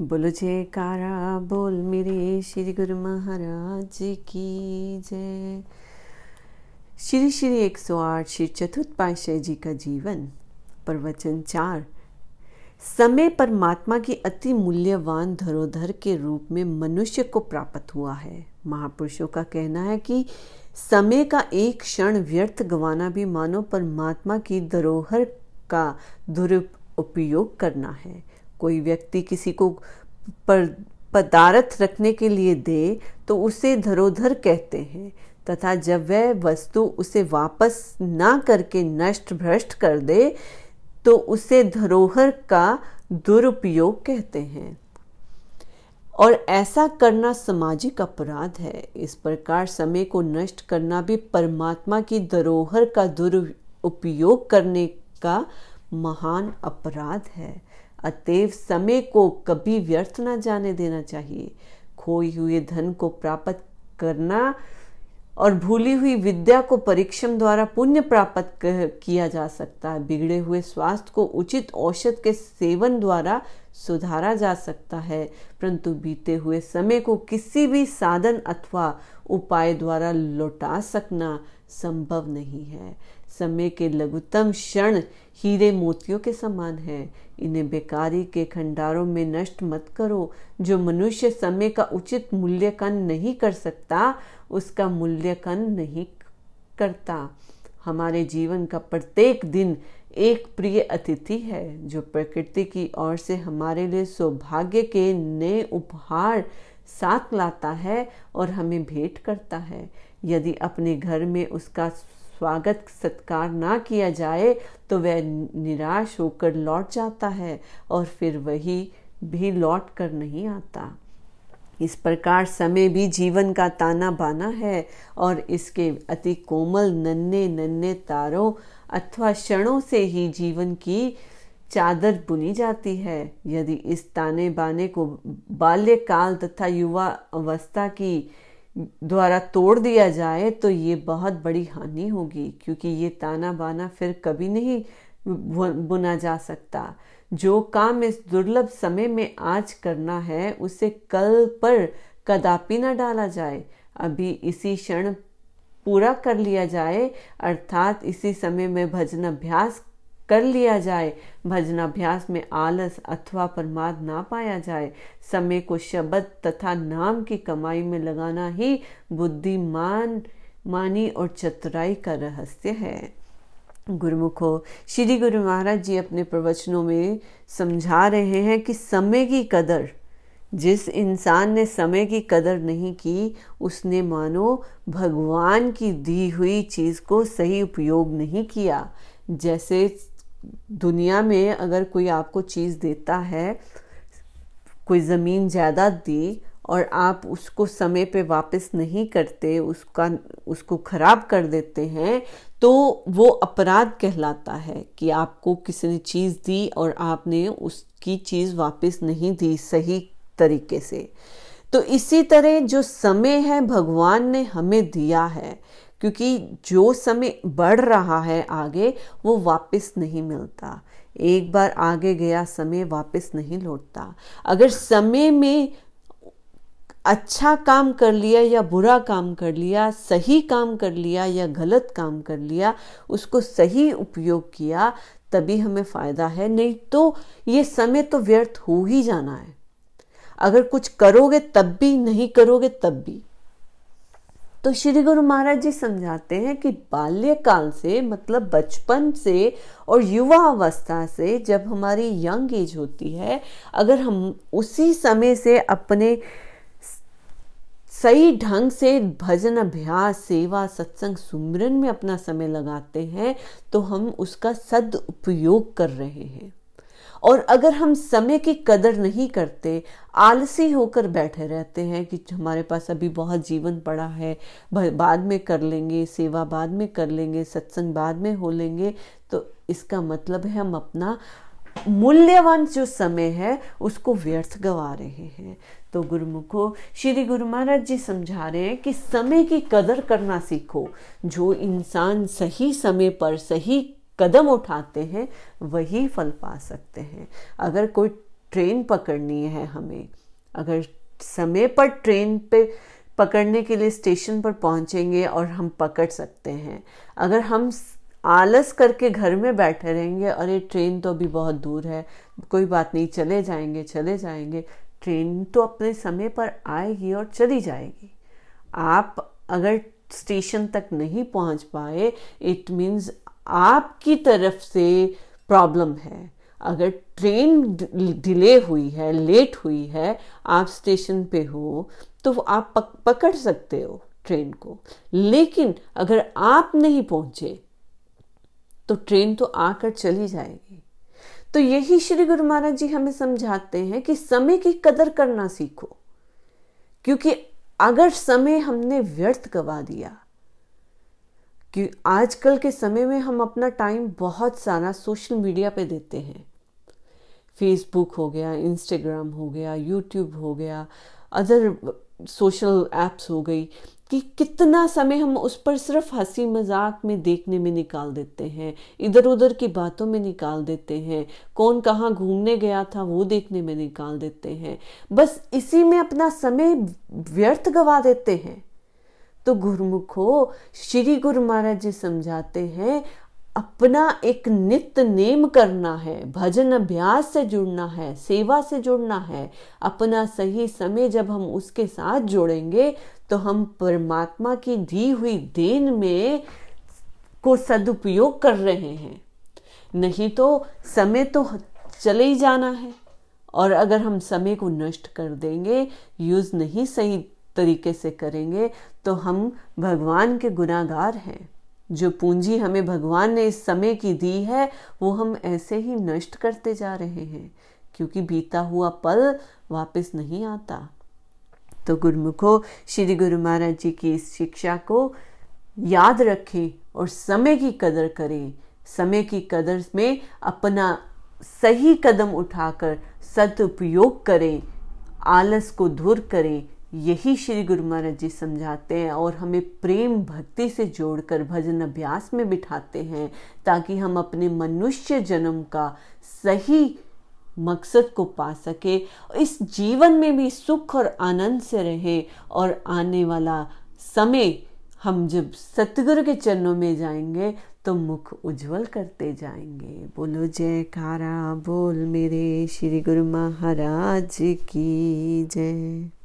बोलो जयकारा, बोल मेरे श्री गुरु महाराज की जय। श्री श्री एक सौ आठ श्री चतुर्थ पाशाह जी का जीवन प्रवचन चार। समय परमात्मा की अति मूल्यवान धरोधर के रूप में मनुष्य को प्राप्त हुआ है। महापुरुषों का कहना है कि समय का एक क्षण व्यर्थ गवाना भी मानो परमात्मा की धरोहर का दुरुपयोग करना है। कोई व्यक्ति किसी को पर, पदार्थ रखने के लिए दे तो उसे धरोधर कहते हैं, तथा जब वह वस्तु उसे वापस ना करके नष्ट भ्रष्ट कर दे तो उसे धरोहर का दुरुपयोग कहते हैं। और ऐसा करना सामाजिक अपराध है। इस प्रकार समय को नष्ट करना भी परमात्मा की धरोहर का दुरुपयोग करने का महान अपराध है। अतएव समय को कभी व्यर्थ न जाने देना चाहिए। खोई हुए धन को प्राप्त करना और भूली हुई विद्या को परीक्षम द्वारा पुण्य प्राप्त किया जा सकता है। बिगड़े हुए स्वास्थ्य को उचित औषध के सेवन द्वारा सुधारा जा सकता है। परंतु बीते हुए समय को किसी भी साधन अथवा उपाय द्वारा लौटा सकना संभव नहीं है। समय के लघुतम क्षण हीरे मोतियों के समान है। इन्हें बेकारी के खंडारों में नष्ट मत करो। जो मनुष्य समय का उचित मूल्यांकन नहीं कर सकता, उसका मूल्यांकन नहीं करता। हमारे जीवन का प्रत्येक दिन एक प्रिय अतिथि है, जो प्रकृति की ओर से हमारे लिए सौभाग्य के नए उपहार साथ लाता है और हमें भेंट करता है। यदि अपने घर में उसका स्वागत सत्कार ना किया जाए तो वह निराश होकर लौट जाता है और फिर वही भी लौट कर नहीं आता। इस प्रकार समय भी जीवन का ताना बाना है और इसके अति कोमल नन्हे नन्हे तारों अथवा क्षणों से ही जीवन की चादर बुनी जाती है। यदि इस ताने बाने को बाल्यकाल तथा युवा अवस्था की द्वारा तोड़ दिया जाए तो ये बहुत बड़ी हानि होगी, क्योंकि ये ताना बाना फिर कभी नहीं बुना जा सकता। जो काम इस दुर्लभ समय में आज करना है, उसे कल पर कदापि न डाला जाए। अभी इसी क्षण पूरा कर लिया जाए, अर्थात इसी समय में भजन अभ्यास कर लिया जाए। भजनाभ्यास में आलस अथवा प्रमाद ना पाया जाए। समय को शब्द तथा नाम की कमाई में लगाना ही बुद्धिमान, मानी और चतुराई का रहस्य है। गुरुमुखो, श्री गुरु महाराज जी अपने प्रवचनों में समझा रहे हैं कि समय की कदर, जिस इंसान ने समय की कदर नहीं की, उसने मानो भगवान की दी हुई चीज़ को सही उपयोग नहीं किया। जैसे दुनिया में अगर कोई आपको चीज़ देता है, कोई ज़मीन ज़्यादा दी और आप उसको समय पे वापस नहीं करते, उसका, उसको ख़राब कर देते हैं तो वो अपराध कहलाता है कि आपको किसी ने चीज़ दी और आपने उसकी चीज़ वापस नहीं दी सही तरीके से। तो इसी तरह जो समय है, भगवान ने हमें दिया है क्योंकि जो समय बढ़ रहा है आगे, वो वापस नहीं मिलता। एक बार आगे गया, समय वापस नहीं लौटता। अगर समय में अच्छा काम कर लिया या बुरा काम कर लिया, सही काम कर लिया या गलत काम कर लिया, उसको सही उपयोग किया, तभी हमें फ़ायदा है। नहीं तो ये समय तो व्यर्थ हो ही जाना है। अगर कुछ करोगे, तब भी नहीं करोगे, तब भी। तो श्री गुरु महाराज जी समझाते हैं कि बाल्यकाल से मतलब बचपन से और युवा अवस्था से जब हमारी यंग एज होती है, अगर हम उसी समय से अपने सही ढंग से भजन, अभ्यास, सेवा, सत्संग, सुमरन में अपना समय लगाते हैं तो हम उसका सद उपयोग कर रहे हैं। और अगर हम समय की कदर नहीं करते, आलसी होकर बैठे रहते हैं कि हमारे पास अभी बहुत जीवन पड़ा है बाद में कर लेंगे, सेवा बाद में कर लेंगे, सत्संग बाद में हो लेंगे तो इसका मतलब है हम अपना मूल्यवान जो समय है, उसको व्यर्थ गवा रहे हैं। तो गुरुमुखो, श्री गुरु महाराज जी समझा रहे हैं कि समय की कदर करना सीखो। जो इंसान सही समय पर सही कदम उठाते हैं, वही फल पा सकते हैं। अगर कोई ट्रेन पकड़नी है हमें, अगर समय पर ट्रेन पे पकड़ने के लिए स्टेशन पर पहुँचेंगे और हम पकड़ सकते हैं। अगर हम आलस करके घर में बैठे रहेंगे, अरे ट्रेन तो अभी बहुत दूर है, कोई बात नहीं, चले जाएँगे चले जाएँगे। ट्रेन तो अपने समय पर आएगी और चली जाएगी। आप अगर स्टेशन तक नहीं पहुँच पाए इट मीन्स आपकी तरफ़ से प्रॉब्लम है। अगर ट्रेन डिले हुई है लेट हुई है आप स्टेशन पे हो तो आप पक, पकड़ सकते हो ट्रेन को। लेकिन अगर आप नहीं पहुँचे तो ट्रेन तो आकर चली जाएगी। तो यही श्री गुरु महाराज जी हमें समझाते हैं कि समय की कदर करना सीखो। क्योंकि अगर समय हमने व्यर्थ गवा दिया कि आजकल के समय में हम अपना टाइम बहुत सारा सोशल मीडिया पे देते हैं। फेसबुक हो गया इंस्टाग्राम हो गया यूट्यूब हो गया अदर सोशल एप्स हो गई, कि कितना समय हम उस पर सिर्फ़ हँसी मज़ाक में देखने में निकाल देते हैं इधर उधर की बातों में निकाल देते हैं, कौन कहाँ घूमने गया था वो देखने में निकाल देते हैं। बस इसी में अपना समय व्यर्थ गवा देते हैं। तो गुरुमुखो श्री गुरु महाराज जी समझाते हैं, अपना एक नित्य नेम करना है, भजन अभ्यास से जुड़ना है, सेवा से जुड़ना है, अपना सही समय जब हम उसके साथ जोड़ेंगे तो हम परमात्मा की दी हुई देन में को सदुपयोग कर रहे हैं। नहीं तो समय तो चले ही जाना है, और अगर हम समय को नष्ट कर देंगे यूज़ नहीं सही तरीके से करेंगे तो हम भगवान के गुनागार हैं। जो पूंजी हमें भगवान ने इस समय की दी है, वो हम ऐसे ही नष्ट करते जा रहे हैं, क्योंकि बीता हुआ पल वापस नहीं आता। तो गुरुमुखो, श्री गुरु महाराज जी की इस शिक्षा को याद रखें और समय की कदर करें। समय की कदर में अपना सही कदम उठाकर सदुपयोग करें, आलस को दूर करें यही श्री गुरु महाराज जी समझाते हैं और हमें प्रेम भक्ति से जोड़कर भजन अभ्यास में बिठाते हैं ताकि हम अपने मनुष्य जन्म का सही मकसद को पा सके, इस जीवन में भी सुख और आनंद से रहे और आने वाला समय हम जब सतगुरु के चरणों में जाएँगे तो मुख उज्जवल करते जाएँगे। बोलो, जयकारा, बोल मेरे श्री गुरु महाराज की जय।